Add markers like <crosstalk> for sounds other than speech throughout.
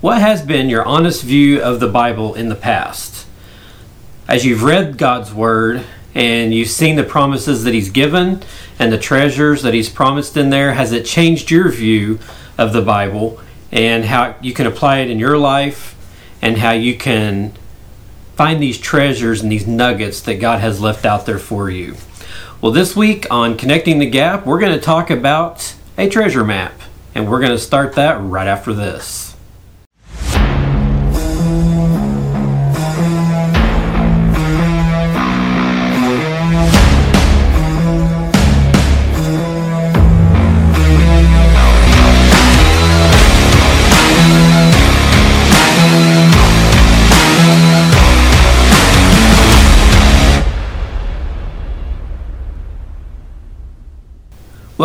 What has been your honest view of the Bible in the past? As you've read God's Word and you've seen the promises that He's given and the treasures that He's promised in there, has it changed your view of the Bible and how you can apply it in your life and how you can find these treasures and these nuggets that God has left out there for you? Well, this week on Connecting the Gap, we're going to talk about a treasure map. And we're going to start that right after this.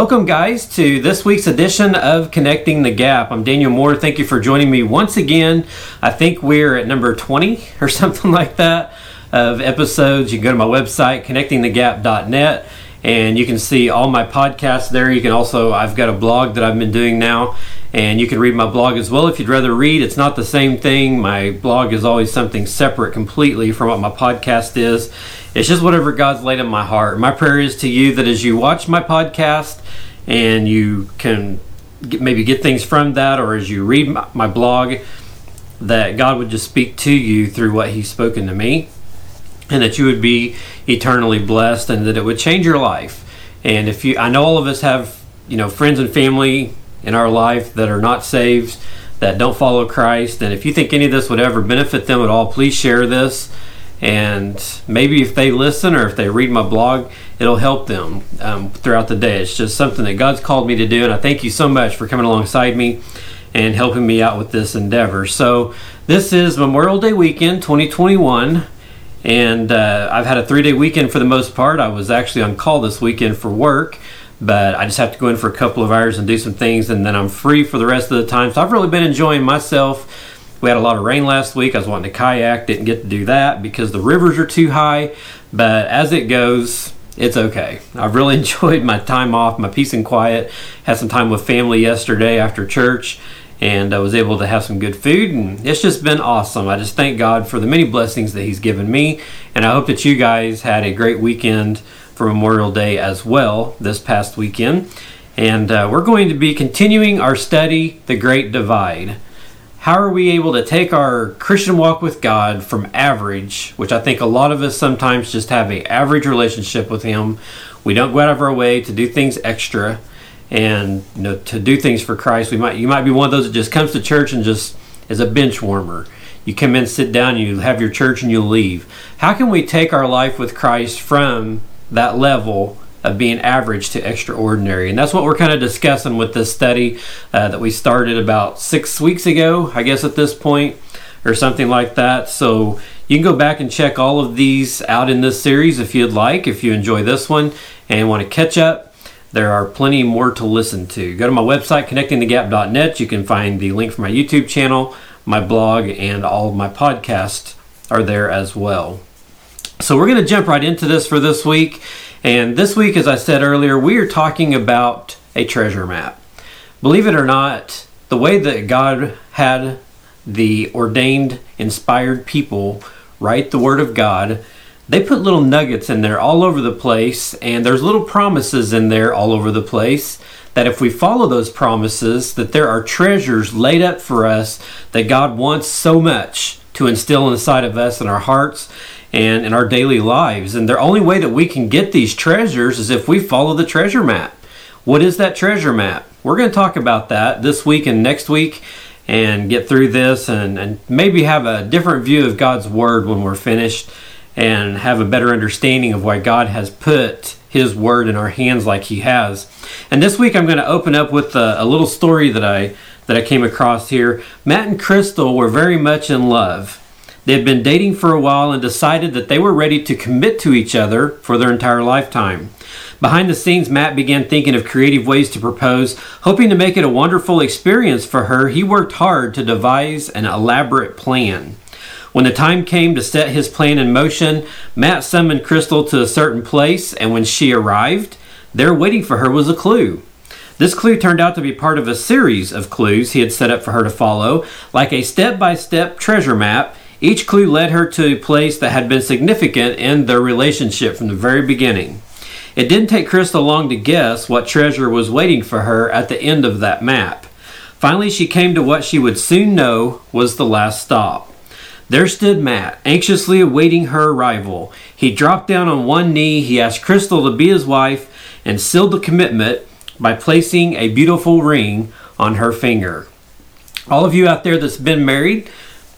Welcome, guys, to this week's edition of Connecting the Gap. I'm Daniel Moore. Thank you for joining me once again. I think we're at number 20 <laughs> or something like that of episodes. You can go to my website, connectingthegap.net, and you can see all my podcasts there. You can also, I've got a blog that I've been doing now, and you can read my blog as well if you'd rather read. It's not the same thing. My blog is always something separate completely from what my podcast is. It's just whatever God's laid in my heart. My prayer is to you that as you watch my podcast and you can get, maybe get things from that, or as you read my, my blog, that God would just speak to you through what He's spoken to me, and that you would be eternally blessed, and that it would change your life. And if you, I know all of us have, you know, friends and family in our life that are not saved, that don't follow Christ, and if you think any of this would ever benefit them at all, please share this and maybe if they listen or if they read my blog it'll help them um, throughout the day. It's just something that god's called me to do and i thank you so much for coming alongside me and helping me out with this endeavor. So this is memorial day weekend 2021 and uh, i've had a three day weekend for the most part. I was actually on call this weekend for work but i just have to go in for a couple of hours and do some things and then i'm free for the rest of the time. So i've really been enjoying myself we had a lot of rain last week. I was wanting to kayak, didn't get to do that because the rivers are too high. But as it goes, it's okay. I've really <laughs> enjoyed my time off, my peace and quiet. Had some time with family yesterday after church, and I was able to have some good food, and it's just been awesome. I just thank God for the many blessings that He's given me, and I hope that you guys had a great weekend for Memorial Day as well this past weekend. And uh, we're going to be continuing our study, The Great Divide how are we able to take our Christian walk with God from average, which I think a lot of us sometimes just have an average relationship with Him. We don't go out of our way to do things extra and you know to do things for Christ. We might you might be one of those that just comes to church and just is a bench warmer. You come in, sit down, you have your church, and you leave. How can we take our life with Christ from that level of being average to extraordinary. And that's what we're kind of discussing with this study uh, that we started about six weeks ago, I guess, at this point, or something like that. So you can go back and check all of these out in this series if you'd like, if you enjoy this one and want to catch up. There are plenty more to listen to. Go to my website, connectingthegap.net. You can find the link for my YouTube channel, my blog, and all of my podcasts are there as well. So we're going to jump right into this for this week. And this week, as I said earlier, we are talking about a treasure map. Believe it or not, the way that God had the ordained, inspired people write the Word of God, they put little nuggets in there all over the place, and there's little promises in there all over the place that if we follow those promises, that there are treasures laid up for us that God wants so much to instill inside of us in our hearts and in our daily lives. And the only way that we can get these treasures is if we follow the treasure map. What is that treasure map? We're going to talk about that this week and next week and get through this and, and maybe have a different view of God's Word when we're finished and have a better understanding of why God has put His Word in our hands like He has. And this week I'm going to open up with a, a little story that I that I came across here. Matt and Crystal were very much in love they had been dating for a while and decided that they were ready to commit to each other for their entire lifetime. Behind the scenes, Matt began thinking of creative ways to propose. Hoping to make it a wonderful experience for her, he worked hard to devise an elaborate plan. When the time came to set his plan in motion, Matt summoned Crystal to a certain place, and when she arrived, there waiting for her was a clue. This clue turned out to be part of a series of clues he had set up for her to follow, like a step by step treasure map. Each clue led her to a place that had been significant in their relationship from the very beginning. It didn't take Crystal long to guess what treasure was waiting for her at the end of that map. Finally, she came to what she would soon know was the last stop. There stood Matt, anxiously awaiting her arrival. He dropped down on one knee, he asked Crystal to be his wife, and sealed the commitment by placing a beautiful ring on her finger. All of you out there that's been married,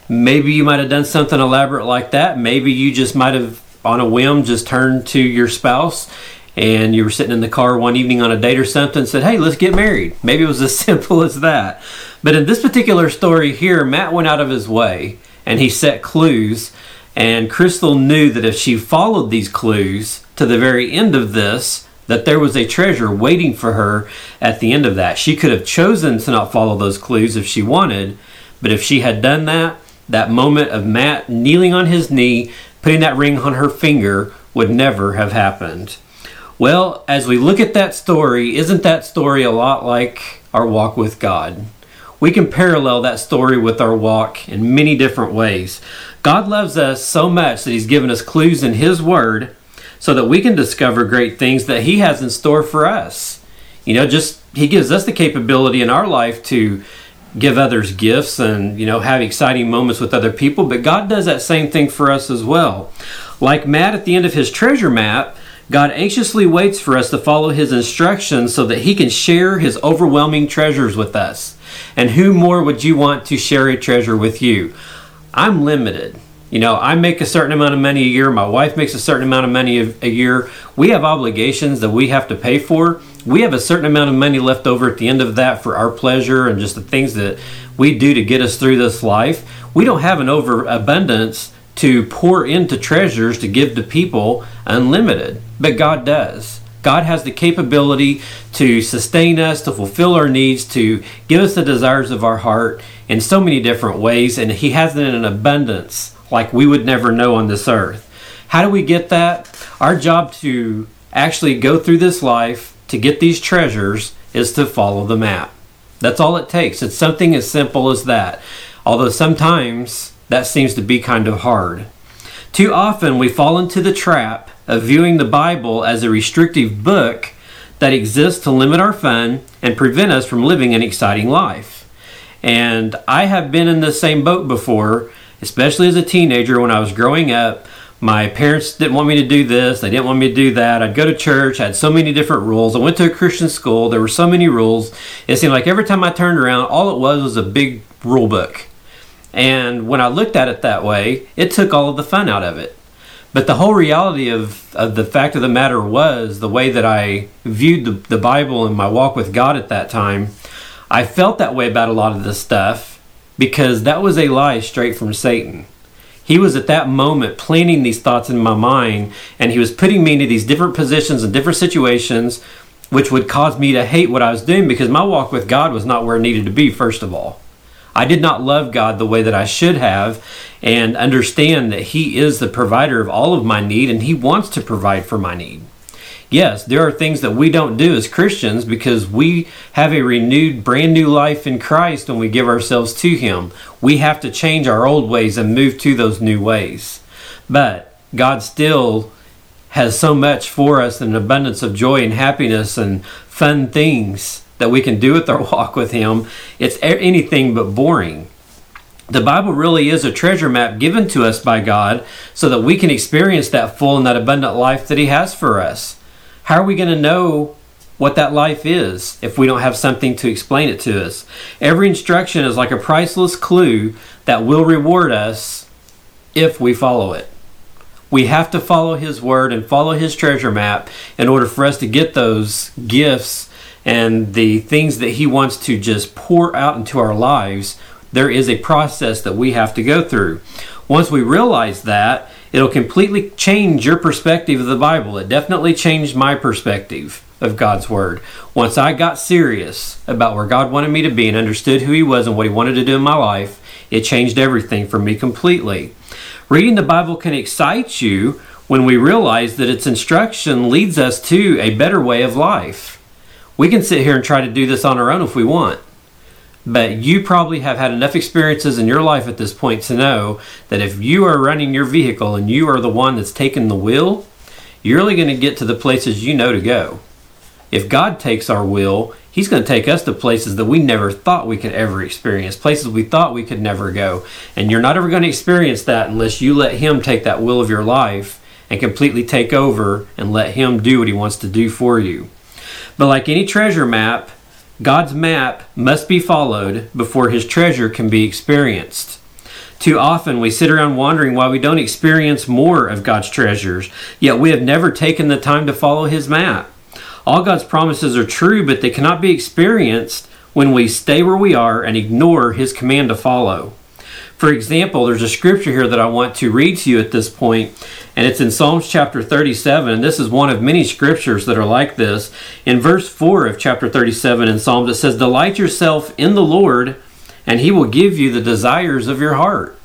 maybe you might have done something elaborate like that. Maybe you just might have, on a whim, just turned to your spouse and you were sitting in the car one evening on a date or something and said, Hey, let's get married. Maybe it was as <laughs> simple as that. But in this particular story here, Matt went out of his way and he set clues. And Crystal knew that if she followed these clues to the very end of this, that there was a treasure waiting for her at the end of that. She could have chosen to not follow those clues if she wanted, but if she had done that, that moment of Matt kneeling on his knee, putting that ring on her finger, would never have happened. Well, as we look at that story, isn't that story a lot like our walk with God? We can parallel that story with our walk in many different ways. God loves us so much that He's given us clues in His Word so that we can discover great things that He has in store for us. You know, just He gives us the capability in our life to give others gifts and, you know, have exciting moments with other people, but God does that same thing for us as well. Like Matt at the end of his treasure map, God anxiously waits for us to follow His instructions so that He can share His overwhelming treasures with us. And who more would you want to share a treasure with you? I'm limited. You know, I make a certain amount of money a year. My wife makes a certain amount of money a, year. We have obligations that we have to pay for. We have a certain amount of money left over at the end of that for our pleasure and just the things that we do to get us through this life. We don't have an overabundance to pour into treasures to give to people unlimited, but God does. God has the capability to sustain us, to fulfill our needs, to give us the desires of our heart in so many different ways, and He has it in an abundance like we would never know on this earth. How do we get that? Our job to actually go through this life to get these treasures is to follow the map. That's all it takes. It's something as simple as that. Although sometimes that seems to be kind of hard. Too often we fall into the trap of viewing the Bible as a restrictive book that exists to limit our fun and prevent us from living an exciting life. And I have been in the same boat before especially as a teenager when I was growing up. My parents didn't want me to do this, they didn't want me to do that. I'd go to church, I had so many different rules. I went to a Christian school, there were so many rules. It seemed like every time I turned around, all it was was a big rule book. And when I looked at it that way, it took all of the fun out of it. But the whole reality of, of the fact of the matter was the way that I viewed the, the Bible and my walk with God at that time, I felt that way about a lot of this stuff because that was a lie straight from Satan. He was at that moment planting these thoughts in my mind, and he was putting me into these different positions and different situations, which would cause me to hate what I was doing because my walk with God was not where it needed to be, first of all. I did not love God the way that I should have and understand that He is the provider of all of my need and He wants to provide for my need yes, there are things that we don't do as Christians because we have a renewed, brand new life in Christ when we give ourselves to Him. We have to change our old ways and move to those new ways. But God still has so much for us an abundance of joy and happiness and fun things that we can do with our <laughs> walk with Him. It's anything but boring. The Bible really is a treasure map given to us by God so that we can experience that full and that abundant life that He has for us. How are we going to know what that life is if we don't have something to explain it to us? Every instruction is like a priceless clue that will reward us if we follow it. We have to follow His Word and follow His treasure map in order for us to get those gifts and the things that He wants to just pour out into our lives. There is a process that we have to go through. Once we realize that, it'll completely change your perspective of the Bible. It definitely changed my perspective of God's Word. Once I got serious about where God wanted me to be and understood who He was and what He wanted to do in my life, it changed everything for me completely. Reading the Bible can excite you when we realize that its instruction leads us to a better way of life. We can sit here and try to do this on our own if we want. But you probably have had enough experiences in your life at this point to know that if you are running your vehicle and you are the one that's taking the wheel, you're only going to get to the places you know to go. If God takes our will, He's going to take us to places that we never thought we could ever experience, places we thought we could never go. And you're not ever going to experience that unless you let Him take that will of your life and completely take over and let Him do what He wants to do for you. But like any treasure map, God's map must be followed before His treasure can be experienced. Too often we sit around wondering why we don't experience more of God's treasures, yet we have never taken the time to follow His map. All God's promises are true, but they cannot be experienced when we stay where we are and ignore His command to follow. For example, there's a scripture here that I want to read to you at this point, and it's in Psalms chapter 37. And this is one of many scriptures that are like this. In verse 4 of chapter 37 in Psalms, it says, Delight yourself in the Lord, and He will give you the desires of your heart.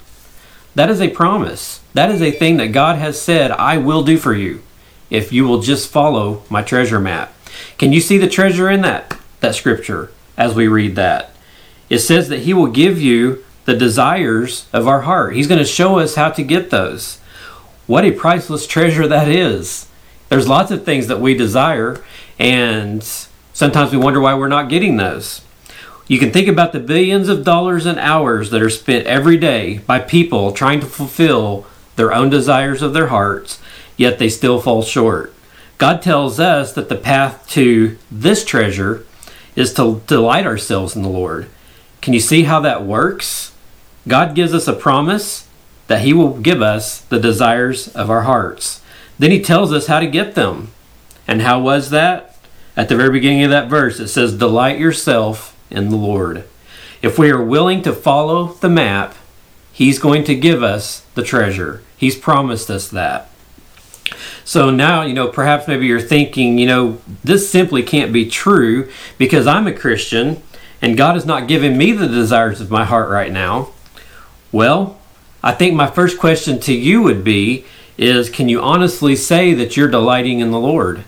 That is a promise. That is a thing that God has said, I will do for you if you will just follow my treasure map. Can you see the treasure in that that scripture as we read that? It says that he will give you the desires of our heart. He's going to show us how to get those. What a priceless treasure that is. There's lots of things that we desire and sometimes we wonder why we're not getting those. You can think about the billions of dollars and hours that are spent every day by people trying to fulfill their own desires of their hearts yet they still fall short. God tells us that the path to this treasure is to delight ourselves in the Lord. Can you see how that works? God gives us a promise that He will give us the desires of our hearts. Then He tells us how to get them. And how was that? At the very beginning of that verse, it says, Delight yourself in the Lord. If we are willing to follow the map, He's going to give us the treasure. He's promised us that. So now, you know, perhaps maybe you're thinking, you know, this simply can't be true because I'm a Christian and God has not given me the desires of my heart right now. Well, I think my first question to you would be is can you honestly say that you're delighting in the Lord?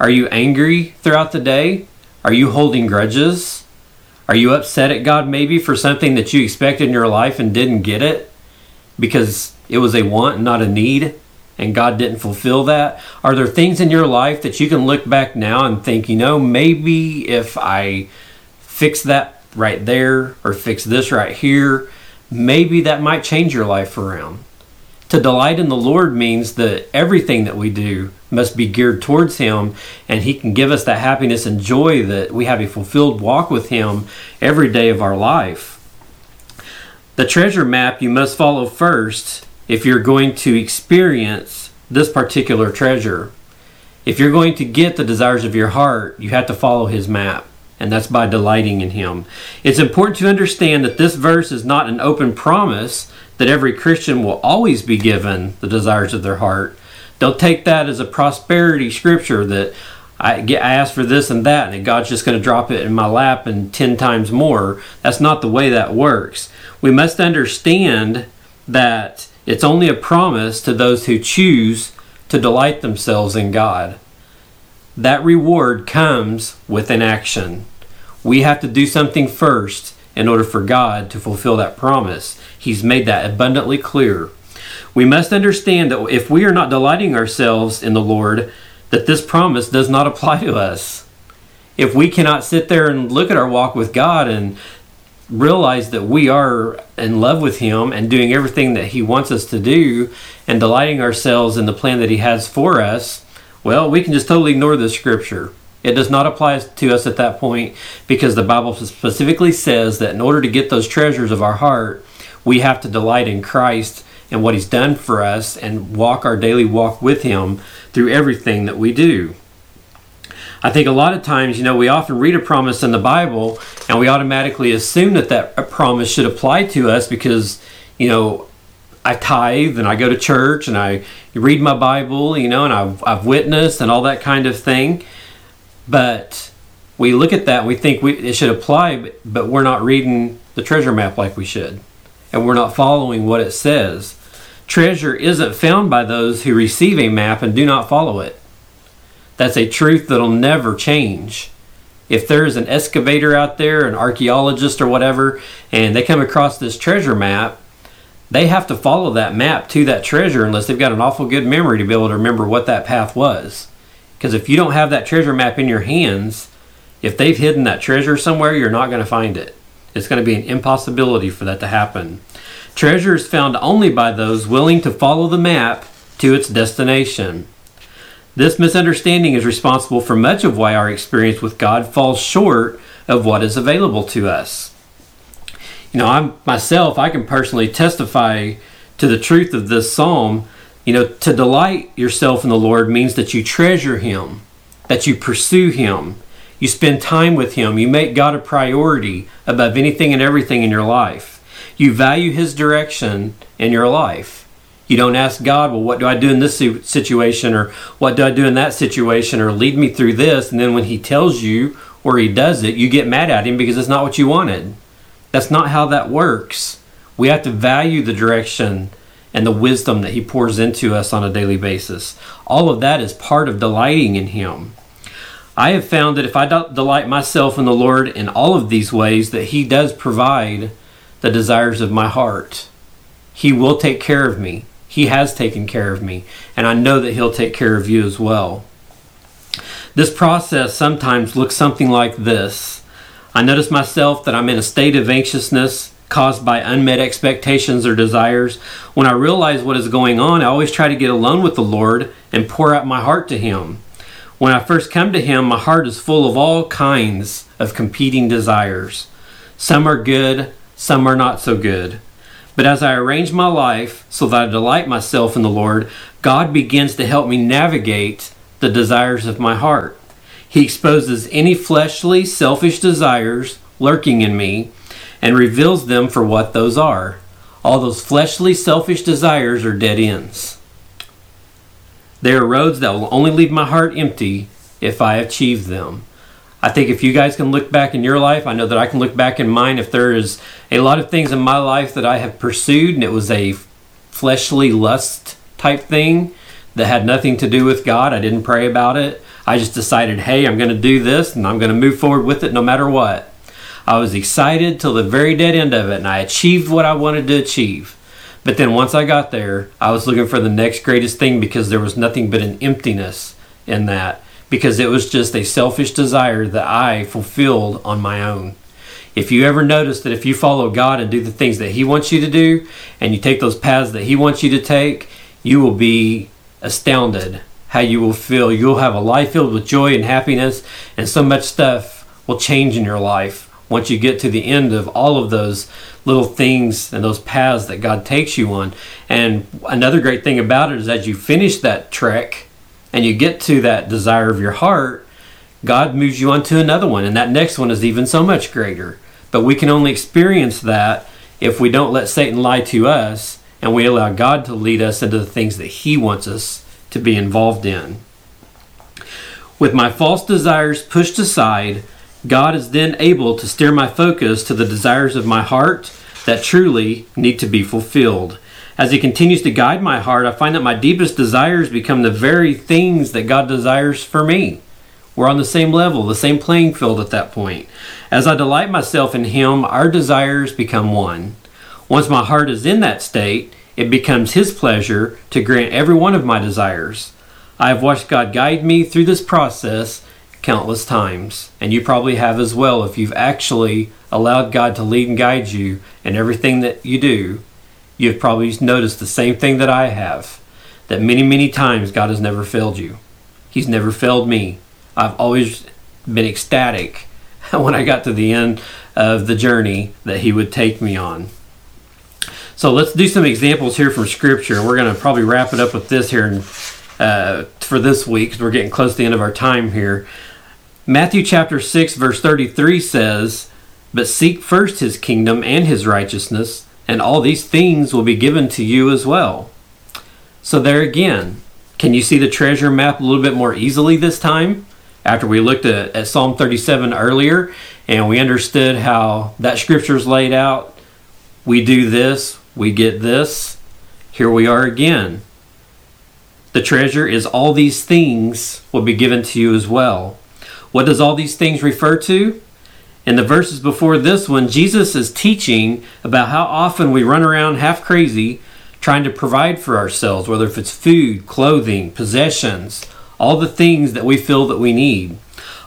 Are you angry throughout the day? Are you holding grudges? Are you upset at God maybe for something that you expected in your life and didn't get it because it was a want and not a need? and God didn't fulfill that? Are there things in your life that you can look back now and think, you know, maybe if I fix that right there or fix this right here, maybe that might change your life around? To delight in the Lord means that everything that we do must be geared towards Him, and He can give us that happiness and joy that we have a fulfilled walk with Him every day of our life. The treasure map you must follow first if you're going to experience this particular treasure. If you're going to get the desires of your heart, you have to follow his map, and that's by delighting in him. It's important to understand that this verse is not an open promise that every Christian will always be given the desires of their heart. They'll take that as a prosperity scripture that I get I ask for this and that, and God's just going to drop it in my lap and 10 times more. That's not the way that works. We must understand that it's only a promise to those who choose to delight themselves in God. That reward comes with an action. We have to do something first in order for God to fulfill that promise. He's made that abundantly clear. We must understand that if we are not delighting ourselves in the Lord, that this promise does not apply to us. If we cannot sit there and look at our walk with God and realize that we are in love with Him and doing everything that He wants us to do and delighting ourselves in the plan that He has for us, well, we can just totally ignore this scripture. It does not apply to us at that point because the Bible specifically says that in order to get those treasures of our heart, we have to delight in Christ and what He's done for us and walk our daily walk with Him through everything that we do. I think a lot of times, you know, we often read a promise in the Bible and we automatically assume that that promise should apply to us because, you know, I tithe and I go to church and I read my Bible, you know, and I've, I've witnessed and all that kind of thing. But we look at that we think we, it should apply, but we're not reading the treasure map like we should. And we're not following what it says. Treasure isn't found by those who receive a map and do not follow it. That's a truth that'll never change. If there's an excavator out there, an archaeologist or whatever, and they come across this treasure map, they have to follow that map to that treasure unless they've got an awful good memory to be able to remember what that path was. Because if you don't have that treasure map in your hands, if they've hidden that treasure somewhere, you're not going to find it. It's going to be an impossibility for that to happen. Treasure is found only by those willing to follow the map to its destination. This misunderstanding is responsible for much of why our experience with God falls short of what is available to us. You know, I'm myself, I can personally testify to the truth of this psalm. You know, to delight yourself in the Lord means that you treasure Him, that you pursue Him, you spend time with Him, you make God a priority above anything and everything in your life. You value His direction in your life. You don't ask God, well, what do I do in this situation, or what do I do in that situation, or lead me through this. And then when He tells you or He does it, you get mad at Him because it's not what you wanted. That's not how that works. We have to value the direction and the wisdom that He pours into us on a daily basis. All of that is part of delighting in Him. I have found that if I delight myself in the Lord in all of these ways, that He does provide the desires of my heart. He will take care of me. He has taken care of me, and I know that He'll take care of you as well. This process sometimes looks something like this. I notice myself that I'm in a state of anxiousness caused by unmet expectations or desires. When I realize what is going on, I always try to get alone with the Lord and pour out my heart to Him. When I first come to Him, my heart is full of all kinds of competing desires. Some are good, some are not so good. But as I arrange my life so that I delight myself in the Lord, God begins to help me navigate the desires of my heart. He exposes any fleshly, selfish desires lurking in me and reveals them for what those are. All those fleshly, selfish desires are dead ends. They are roads that will only leave my heart empty if I achieve them. I think if you guys can look back in your life, I know that I can look back in mine. If there is a lot of things in my life that I have pursued and it was a fleshly lust type thing that had nothing to do with God, I didn't pray about it. I just decided, hey, I'm going to do this and I'm going to move forward with it no matter what. I was excited till the very dead end of it and I achieved what I wanted to achieve. But then once I got there, I was looking for the next greatest thing because there was nothing but an emptiness in that because it was just a selfish desire that I fulfilled on my own. If you ever notice that if you follow God and do the things that He wants you to do, and you take those paths that He wants you to take, you will be astounded how you will feel. You'll have a life filled with joy and happiness, and so much stuff will change in your life once you get to the end of all of those little things and those paths that God takes you on. And another great thing about it is as you finish that trek, and you get to that desire of your heart, God moves you on to another one, and that next one is even so much greater. But we can only experience that if we don't let Satan lie to us and we allow God to lead us into the things that He wants us to be involved in. With my false desires pushed aside, God is then able to steer my focus to the desires of my heart that truly need to be fulfilled. As He continues to guide my heart, I find that my deepest desires become the very things that God desires for me. We're on the same level, the same playing field at that point. As I delight myself in Him, our desires become one. Once my heart is in that state, it becomes His pleasure to grant every one of my desires. I have watched God guide me through this process countless times, and you probably have as well if you've actually allowed God to lead and guide you in everything that you do you've probably noticed the same thing that I have that many, many times God has never failed you. He's never failed me. I've always been ecstatic <laughs> when I got to the end of the journey that He would take me on. So let's do some examples here from Scripture. We're going to probably wrap it up with this here uh, for this week because we're getting close to the end of our time here. Matthew chapter 6, verse 33 says, But seek first His kingdom and His righteousness and all these things will be given to you as well. So, there again, can you see the treasure map a little bit more easily this time? After we looked at, at Psalm 37 earlier and we understood how that scripture is laid out, we do this, we get this. Here we are again. The treasure is all these things will be given to you as well. What does all these things refer to? In the verses before this one, Jesus is teaching about how often we run around half crazy trying to provide for ourselves, whether if it's food, clothing, possessions, all the things that we feel that we need.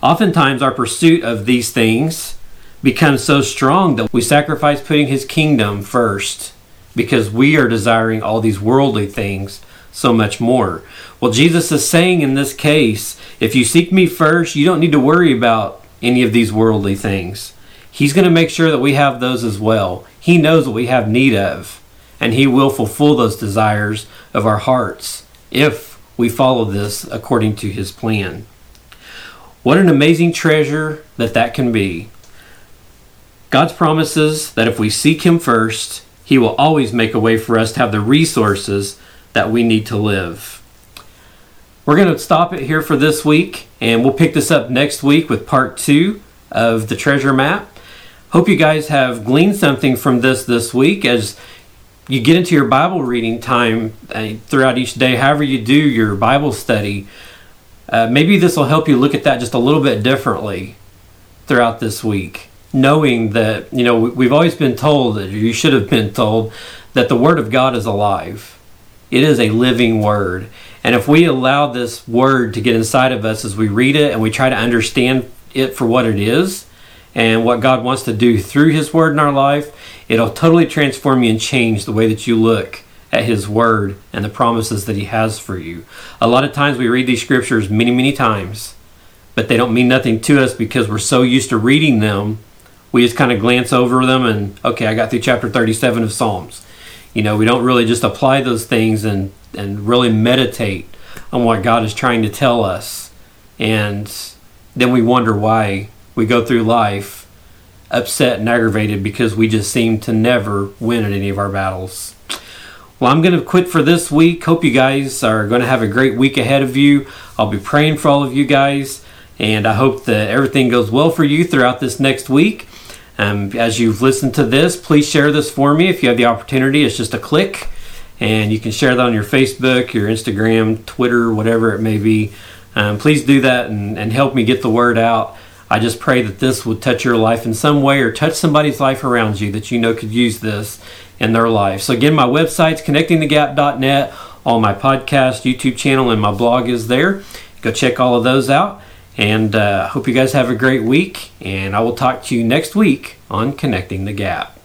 Oftentimes, our pursuit of these things becomes so strong that we sacrifice putting His kingdom first because we are desiring all these worldly things so much more. Well, Jesus is saying in this case, if you seek me first, you don't need to worry about any of these worldly things. He's going to make sure that we have those as well. He knows what we have need of, and He will fulfill those desires of our hearts if we follow this according to His plan. What an amazing treasure that that can be. God's promises that if we seek Him first, He will always make a way for us to have the resources that we need to live. We're going to stop it here for this week, and we'll pick this up next week with part two of the treasure map. Hope you guys have gleaned something from this this week as you get into your Bible reading time uh, throughout each day, however you do your Bible study. Uh, maybe this will help you look at that just a little bit differently throughout this week, knowing that, you know, we've always been told, that you should have been told, that the Word of God is alive. It is a living Word. And if we allow this word to get inside of us as we read it and we try to understand it for what it is and what God wants to do through His word in our life, it'll totally transform you and change the way that you look at His word and the promises that He has for you. A lot of times we read these scriptures many, many times, but they don't mean nothing to us because we're so used to reading them. We just kind of glance over them and, okay, I got through chapter 37 of Psalms. You know, we don't really just apply those things and and really meditate on what God is trying to tell us. And then we wonder why we go through life upset and aggravated because we just seem to never win at any of our battles. Well, I'm going to quit for this week. Hope you guys are going to have a great week ahead of you. I'll be praying for all of you guys, and I hope that everything goes well for you throughout this next week. Um, as you've listened to this, please share this for me if you have the opportunity. It's just a click and you can share that on your Facebook, your Instagram, Twitter, whatever it may be. Um, please do that and, and help me get the word out. I just pray that this would touch your life in some way or touch somebody's life around you that you know could use this in their life. So, again, my website's connectingthegap.net. All my podcast, YouTube channel, and my blog is there. Go check all of those out. And uh, hope you guys have a great week. And I will talk to you next week on Connecting the Gap.